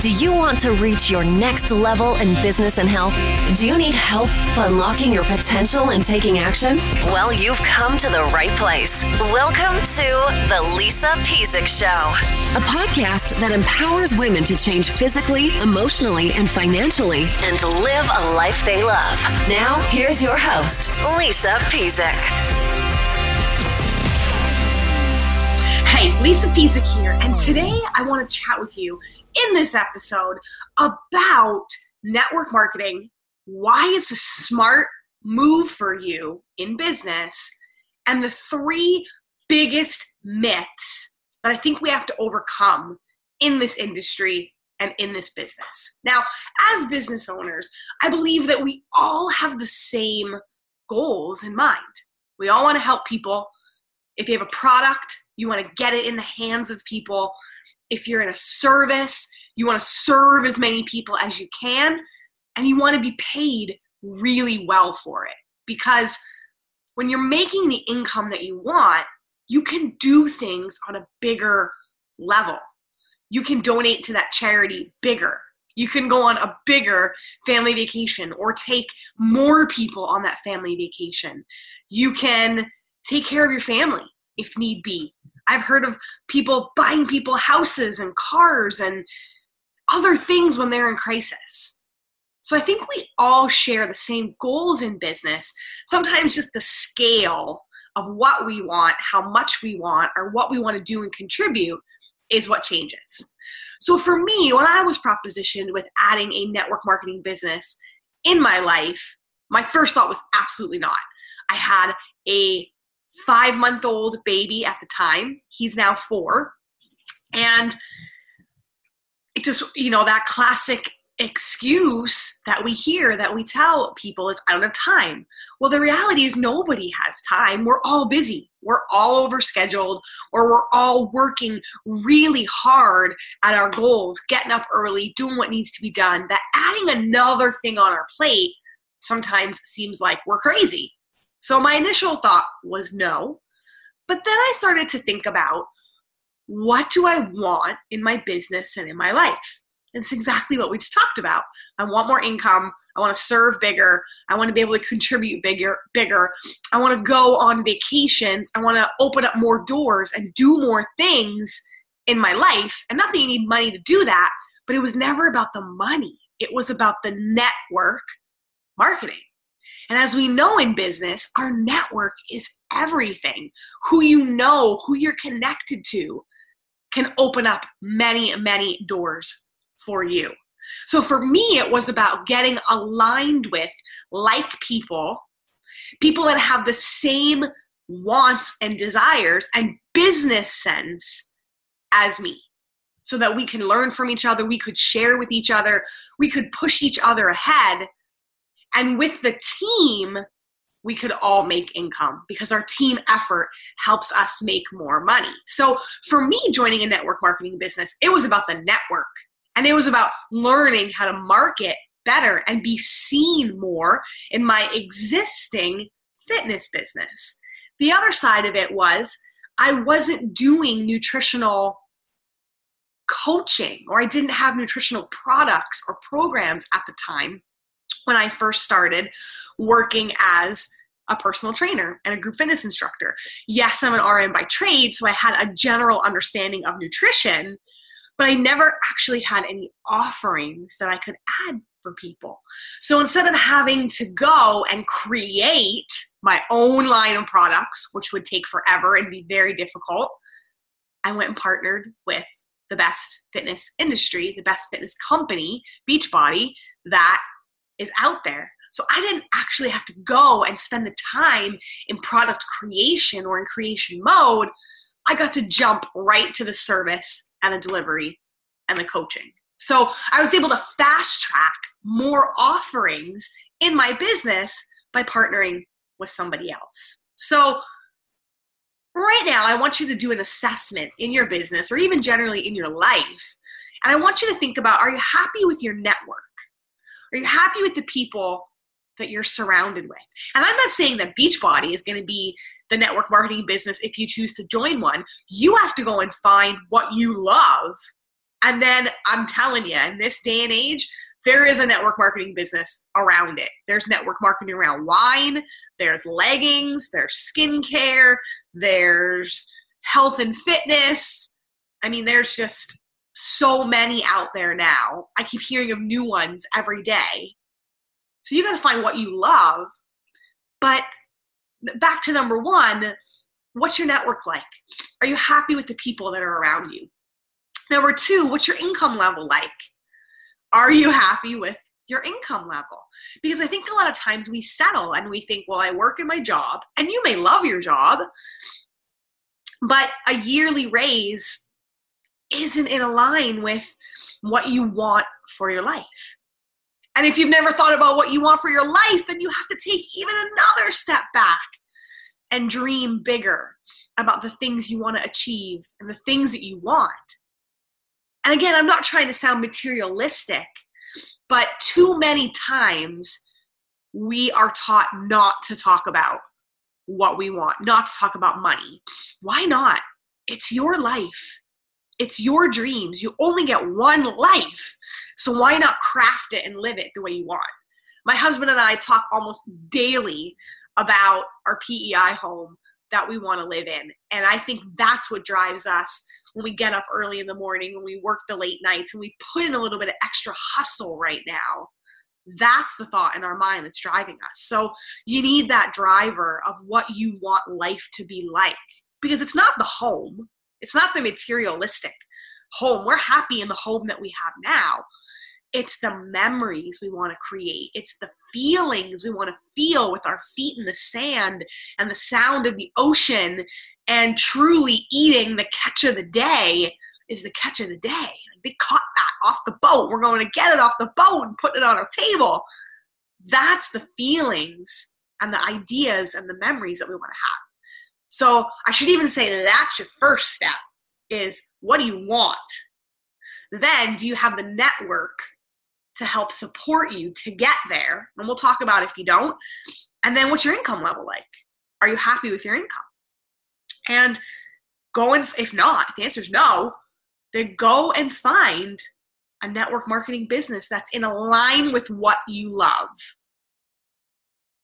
Do you want to reach your next level in business and health? Do you need help unlocking your potential and taking action? Well, you've come to the right place. Welcome to The Lisa Pezik Show, a podcast that empowers women to change physically, emotionally, and financially and to live a life they love. Now, here's your host, Lisa Pezik. Hey, Lisa Pezik here, and today I want to chat with you in this episode about network marketing, why it's a smart move for you in business, and the three biggest myths that I think we have to overcome in this industry and in this business. Now, as business owners, I believe that we all have the same goals in mind. We all want to help people. If you have a product, you want to get it in the hands of people. If you're in a service, you want to serve as many people as you can, and you want to be paid really well for it. Because when you're making the income that you want, you can do things on a bigger level. You can donate to that charity bigger. You can go on a bigger family vacation or take more people on that family vacation. You can take care of your family if need be. I've heard of people buying people houses and cars and other things when they're in crisis. So I think we all share the same goals in business. Sometimes just the scale of what we want, how much we want, or what we want to do and contribute is what changes. So for me, when I was propositioned with adding a network marketing business in my life, my first thought was absolutely not. I had a five month old baby at the time. He's now four. And it just, you know, that classic excuse that we hear that we tell people is I don't have time. Well, the reality is nobody has time. We're all busy. We're all overscheduled or we're all working really hard at our goals, getting up early, doing what needs to be done. That adding another thing on our plate sometimes seems like we're crazy. So my initial thought was no. But then I started to think about what do I want in my business and in my life? It's exactly what we just talked about. I want more income. I want to serve bigger. I want to be able to contribute bigger, bigger. I want to go on vacations. I want to open up more doors and do more things in my life. And not that you need money to do that, but it was never about the money. It was about the network marketing. And as we know in business, our network is everything. Who you know, who you're connected to, can open up many, many doors for you. So for me, it was about getting aligned with like people, people that have the same wants and desires and business sense as me. So that we can learn from each other, we could share with each other, we could push each other ahead and with the team, we could all make income because our team effort helps us make more money. So for me, joining a network marketing business, it was about the network and it was about learning how to market better and be seen more in my existing fitness business. The other side of it was I wasn't doing nutritional coaching or I didn't have nutritional products or programs at the time when I first started working as a personal trainer and a group fitness instructor. Yes, I'm an RN by trade, so I had a general understanding of nutrition, but I never actually had any offerings that I could add for people. So instead of having to go and create my own line of products, which would take forever and be very difficult, I went and partnered with the best fitness industry, the best fitness company, Beachbody, that is out there. So I didn't actually have to go and spend the time in product creation or in creation mode. I got to jump right to the service and the delivery and the coaching. So I was able to fast track more offerings in my business by partnering with somebody else. So right now, I want you to do an assessment in your business or even generally in your life. And I want you to think about are you happy with your network? Are you happy with the people that you're surrounded with? And I'm not saying that Beachbody is going to be the network marketing business if you choose to join one. You have to go and find what you love And then I'm telling you, in this day and age, there is a network marketing business around it. There's network marketing around wine, there's leggings, there's skincare, there's health and fitness. I mean, there's just so many out there now. I keep hearing of new ones every day. So you got to find what you love. But back to number one, what's your network like? Are you happy with the people that are around you? Number two, what's your income level like? Are you happy with your income level? Because I think a lot of times we settle and we think, well, I work in my job, and you may love your job, but a yearly raise isn't in line with what you want for your life. And if you've never thought about what you want for your life, then you have to take even another step back and dream bigger about the things you want to achieve and the things that you want. And again, I'm not trying to sound materialistic, but too many times we are taught not to talk about what we want, not to talk about money. Why not? It's your life. It's your dreams. You only get one life. So why not craft it and live it the way you want? My husband and I talk almost daily about our PEI home that we want to live in. And I think that's what drives us when we get up early in the morning, when we work the late nights, when we put in a little bit of extra hustle right now. That's the thought in our mind that's driving us. So you need that driver of what you want life to be like because it's not the home, it's not the materialistic home. We're happy in the home that we have now. It's the memories we want to create. It's the feelings we want to feel with our feet in the sand and the sound of the ocean and truly eating the catch of the day is the catch of the day. They caught that off the boat. We're going to get it off the boat and put it on our table. That's the feelings and the ideas and the memories that we want to have. So I should even say that's your first step is what do you want? Then do you have the network to help support you to get there? And we'll talk about if you don't. And then what's your income level like? Are you happy with your income? And go and if not, if the answer is no, then go and find a network marketing business that's in line with what you love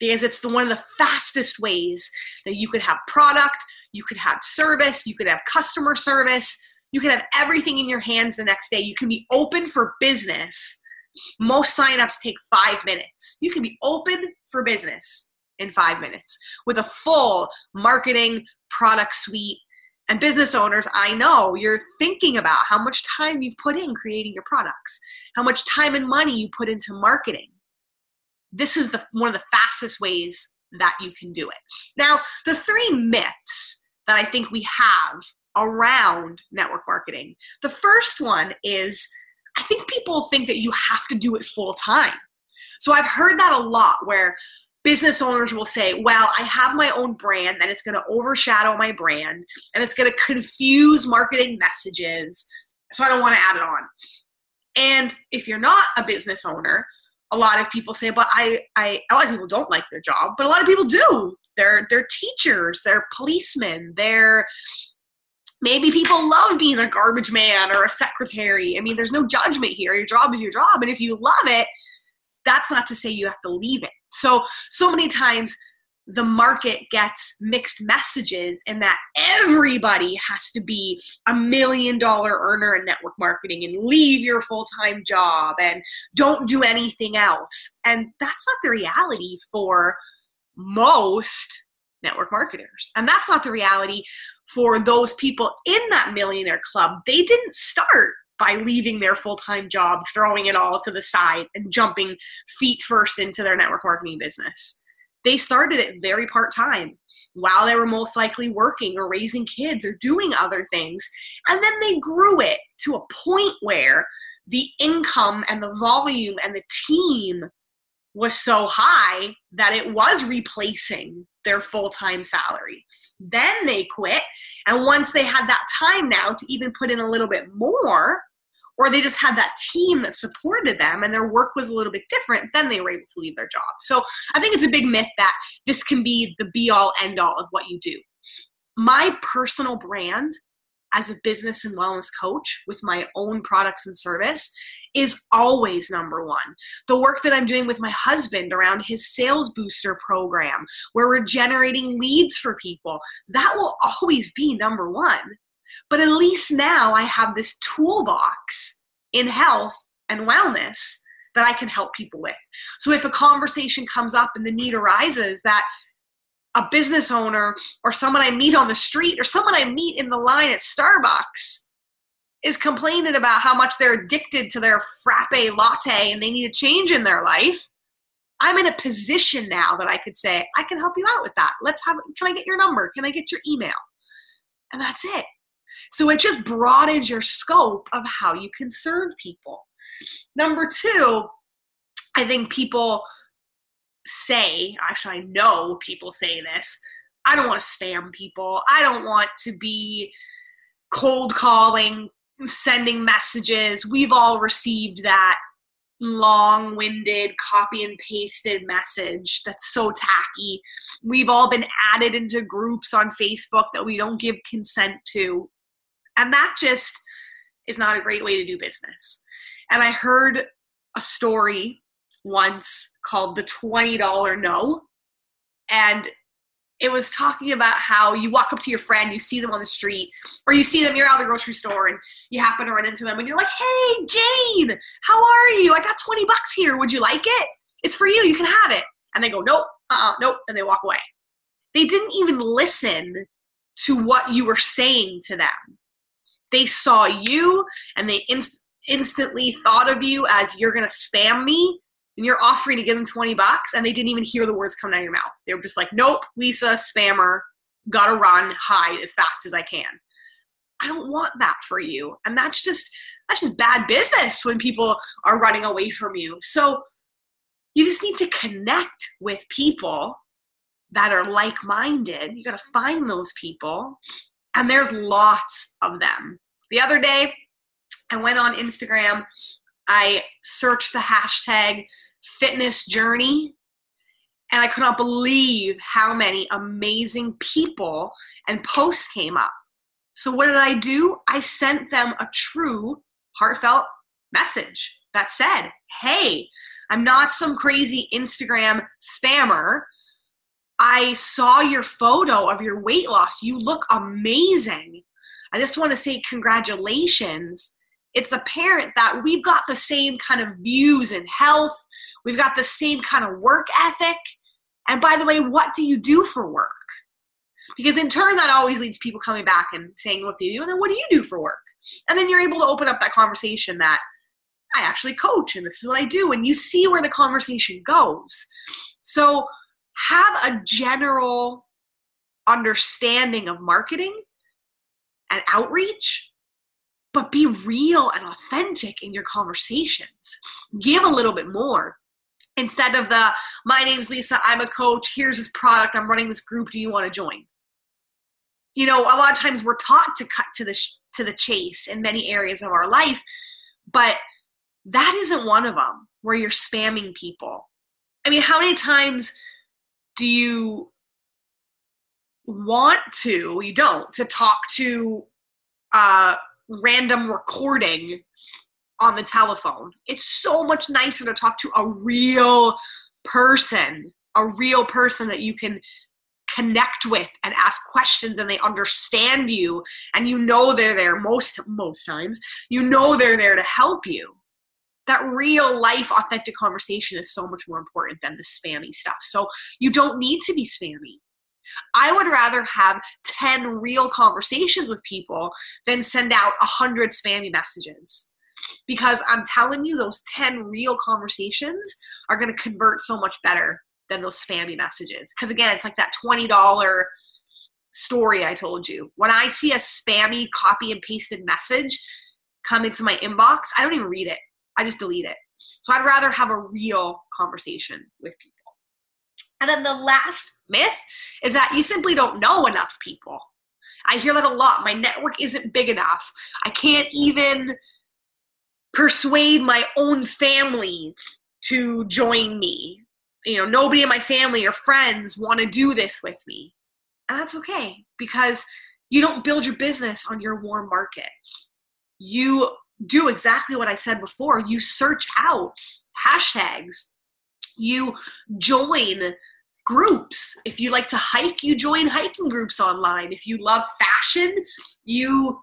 because it's the one of the fastest ways that you could have product, you could have service, you could have customer service, you could have everything in your hands the next day. You can be open for business. Most signups take five minutes. You can be open for business in five minutes with a full marketing product suite. And business owners, I know you're thinking about how much time you've put in creating your products, how much time and money you put into marketing this is the one of the fastest ways that you can do it. Now, the three myths that I think we have around network marketing. The first one is I think people think that you have to do it full time. So I've heard that a lot where business owners will say, Well, I have my own brand and it's going to overshadow my brand and it's going to confuse marketing messages. So I don't want to add it on. And if you're not a business owner, a lot of people say, but I, I, a lot of people don't like their job, but a lot of people do. They're, they're teachers, they're policemen, they're, maybe people love being a garbage man or a secretary. I mean, there's no judgment here. Your job is your job. And if you love it, that's not to say you have to leave it. So, so many times the market gets mixed messages and that everybody has to be a million dollar earner in network marketing and leave your full-time job and don't do anything else. And that's not the reality for most network marketers. And that's not the reality for those people in that millionaire club. They didn't start by leaving their full-time job throwing it all to the side and jumping feet first into their network marketing business they started it very part time while they were most likely working or raising kids or doing other things. And then they grew it to a point where the income and the volume and the team was so high that it was replacing their full time salary. Then they quit. And once they had that time now to even put in a little bit more, or they just had that team that supported them and their work was a little bit different, then they were able to leave their job. So I think it's a big myth that this can be the be all end all of what you do. My personal brand as a business and wellness coach with my own products and service is always number one. The work that I'm doing with my husband around his sales booster program, where we're generating leads for people, that will always be number one. But at least now I have this toolbox in health and wellness that I can help people with. So if a conversation comes up and the need arises that a business owner or someone I meet on the street or someone I meet in the line at Starbucks is complaining about how much they're addicted to their frappe latte and they need a change in their life, I'm in a position now that I could say, I can help you out with that. Let's have, can I get your number? Can I get your email? And that's it. So it just broadens your scope of how you can serve people. Number two, I think people say, actually, I know people say this. I don't want to spam people. I don't want to be cold calling, sending messages. We've all received that long winded, copy and pasted message that's so tacky. We've all been added into groups on Facebook that we don't give consent to. And that just is not a great way to do business. And I heard a story once called The $20 No. And it was talking about how you walk up to your friend, you see them on the street, or you see them, you're out of the grocery store and you happen to run into them and you're like, hey, Jane, how are you? I got 20 bucks here. Would you like it? It's for you. You can have it. And they go, nope, uh uh-uh, nope. And they walk away. They didn't even listen to what you were saying to them. They saw you and they inst- instantly thought of you as you're going to spam me and you're offering to give them 20 bucks and they didn't even hear the words coming out of your mouth. They were just like, nope, Lisa, spammer, gotta run, hide as fast as I can. I don't want that for you. And that's just that's just bad business when people are running away from you. So you just need to connect with people that are like-minded. You got to find those people and there's lots of them. The other day I went on Instagram, I searched the hashtag fitness journey. And I could not believe how many amazing people and posts came up. So, what did I do? I sent them a true, heartfelt message that said, Hey, I'm not some crazy Instagram spammer. I saw your photo of your weight loss. You look amazing. I just want to say congratulations it's apparent that we've got the same kind of views in health, we've got the same kind of work ethic. And by the way, what do you do for work? Because in turn, that always leads people coming back and saying what they do, and then what do you do for work? And then you're able to open up that conversation that I actually coach and this is what I do, and you see where the conversation goes. So have a general understanding of marketing and outreach but be real and authentic in your conversations. Give a little bit more instead of the my name's Lisa, I'm a coach, here's this product, I'm running this group, do you want to join? You know, a lot of times we're taught to cut to the sh- to the chase in many areas of our life, but that isn't one of them where you're spamming people. I mean, how many times do you want to, you don't, to talk to uh, random recording on the telephone. It's so much nicer to talk to a real person, a real person that you can connect with and ask questions and they understand you and you know they're there most most times. You know they're there to help you. That real life authentic conversation is so much more important than the spammy stuff. So you don't need to be spammy. I would rather have 10 real conversations with people than send out 100 spammy messages. Because I'm telling you, those 10 real conversations are going to convert so much better than those spammy messages. Because again, it's like that $20 story I told you. When I see a spammy copy and pasted message come into my inbox, I don't even read it, I just delete it. So I'd rather have a real conversation with people. And then the last myth is that you simply don't know enough people. I hear that a lot. My network isn't big enough. I can't even persuade my own family to join me. You know, nobody in my family or friends want to do this with me. And that's okay because You don't build your business on your warm market. You do exactly what I said before. You search out hashtags. You join groups. If you like to hike, you join hiking groups online. If you love fashion, you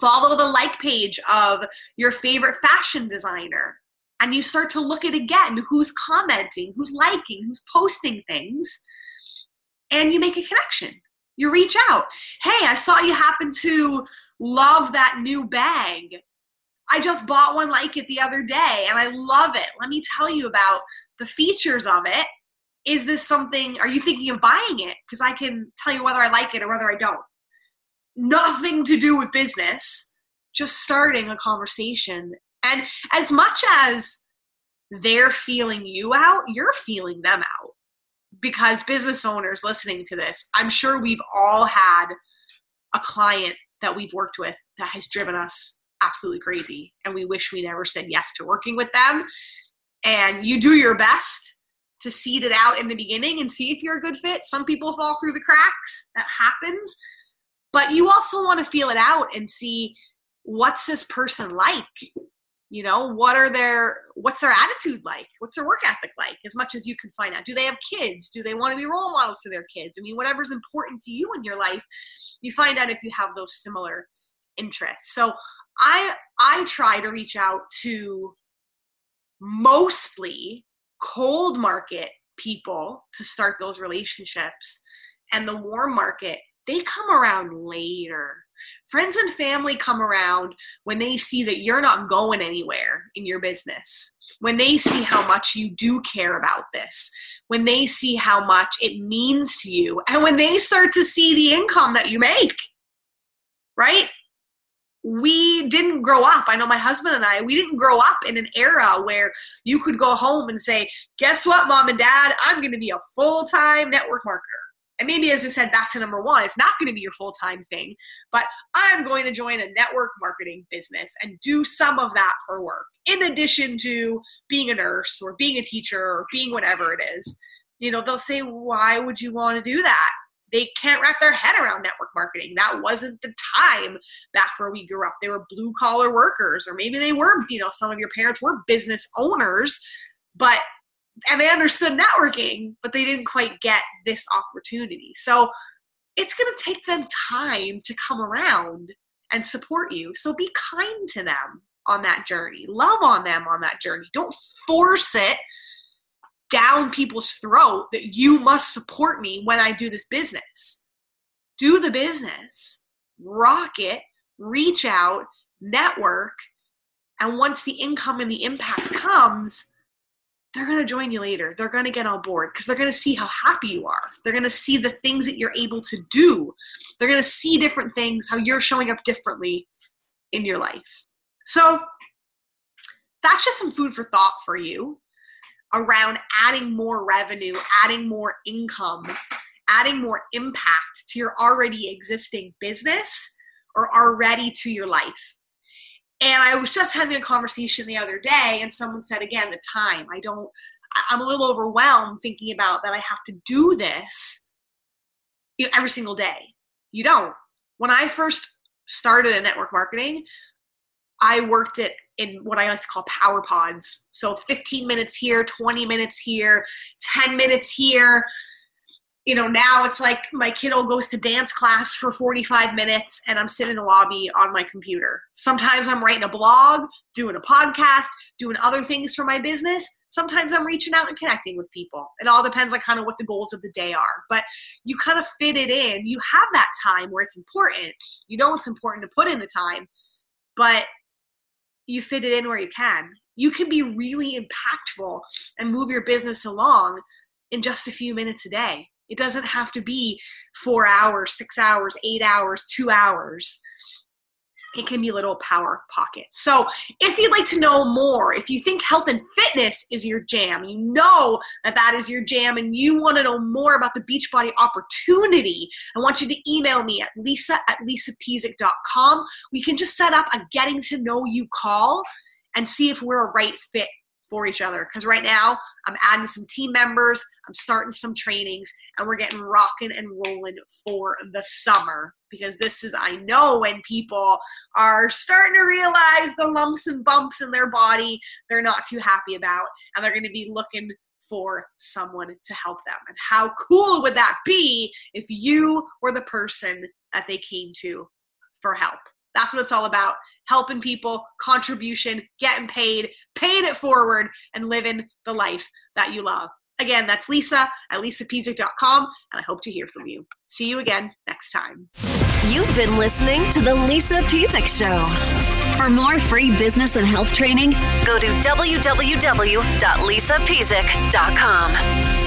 follow the like page of your favorite fashion designer. And you start to look at again who's commenting, who's liking, who's posting things, and you make a connection. You reach out. Hey, I saw you happen to love that new bag. I just bought one like it the other day and I love it. Let me tell you about the features of it. Is this something are you thinking of buying it? Because i can tell you whether i like it or whether i don't. Nothing to do with business just starting a conversation. And as much as they're feeling you out you're feeling them out. Because business owners listening to this i'm sure we've all had a client that we've worked with that has driven us absolutely crazy and we wish we never said yes to working with them and you do your best to seed it out in the beginning and see if you're a good fit. Some people fall through the cracks. That happens. But you also want to feel it out and see what's this person like? You know, what are their what's their attitude like? What's their work ethic like? As much as you can find out. Do they have kids? Do they want to be role models to their kids? I mean, whatever's important to you in your life, you find out if you have those similar interests. So I I try to reach out to mostly cold market people to start those relationships. And the warm market they come around later. Friends and family come around when they see that you're not going anywhere in your business. When they see how much you do care about this. When they see how much it means to you. And when they start to see the income that you make. Right we didn't grow up. I know my husband and I, we didn't grow up in an era where you could go home and say, Guess what, mom and dad? I'm going to be a full time network marketer. And maybe, as I said, back to number one, it's not going to be your full time thing, but I'm going to join a network marketing business and do some of that for work, in addition to being a nurse or being a teacher or being whatever it is. You know, they'll say, Why would you want to do that? They can't wrap their head around network marketing. That wasn't the time back where we grew up. They were blue collar workers, or maybe they were, you know, some of your parents were business owners, but and they understood networking, but they didn't quite get this opportunity. So it's going to take them time to come around and support you. So be kind to them on that journey. Love on them on that journey. Don't force it down people's throat that you must support me when I do this business. Do the business, rock it, reach out, network, and once the income and the impact comes, they're going to join you later. They're going to get on board because they're going to see how happy you are. They're going to see the things that you're able to do. They're going to see different things, how you're showing up differently in your life. So that's just some food for thought for you around adding more revenue, adding more income, adding more impact to your already existing business or already to your life. And I was just having a conversation the other day, and someone said again, the time. I don't, I'm a little overwhelmed thinking about that I have to do this every single day. You don't. When I first started in network marketing, I worked it in what I like to call power pods. So 15 minutes here, 20 minutes here, 10 minutes here. You know, now it's like my kiddo goes to dance class for 45 minutes and I'm sitting in the lobby on my computer. Sometimes I'm writing a blog, doing a podcast, doing other things for my business. Sometimes I'm reaching out and connecting with people. It all depends on kind of what the goals of the day are. But you kind of fit it in. You have that time where it's important. You know it's important to put in the time. But you fit it in where you can. You can be really impactful and move your business along in just a few minutes a day. It doesn't have to be four hours, six hours, eight hours, two hours. It can be little power pockets. So, if you'd like to know more, if you think health and fitness is your jam, you know that that is your jam, and you want to know more about the Beachbody opportunity, I want you to email me at lisa at lisapezik.com. We can just set up a getting to know you call and see if we're a right fit for each other. Because right now, I'm adding some team members, I'm starting some trainings, and we're getting rocking and rolling for the summer. Because this is, I know, when people are starting to realize the lumps and bumps in their body they're not too happy about, and they're going to be looking for someone to help them. And how cool would that be if you were the person that they came to for help? That's what it's all about helping people, contribution, getting paid, paying it forward, and living the life that you love. Again, that's Lisa at lisapezik.com, and I hope to hear from you. See you again next time. You've been listening to The Lisa Pezik Show. For more free business and health training, go to www.lisapezik.com.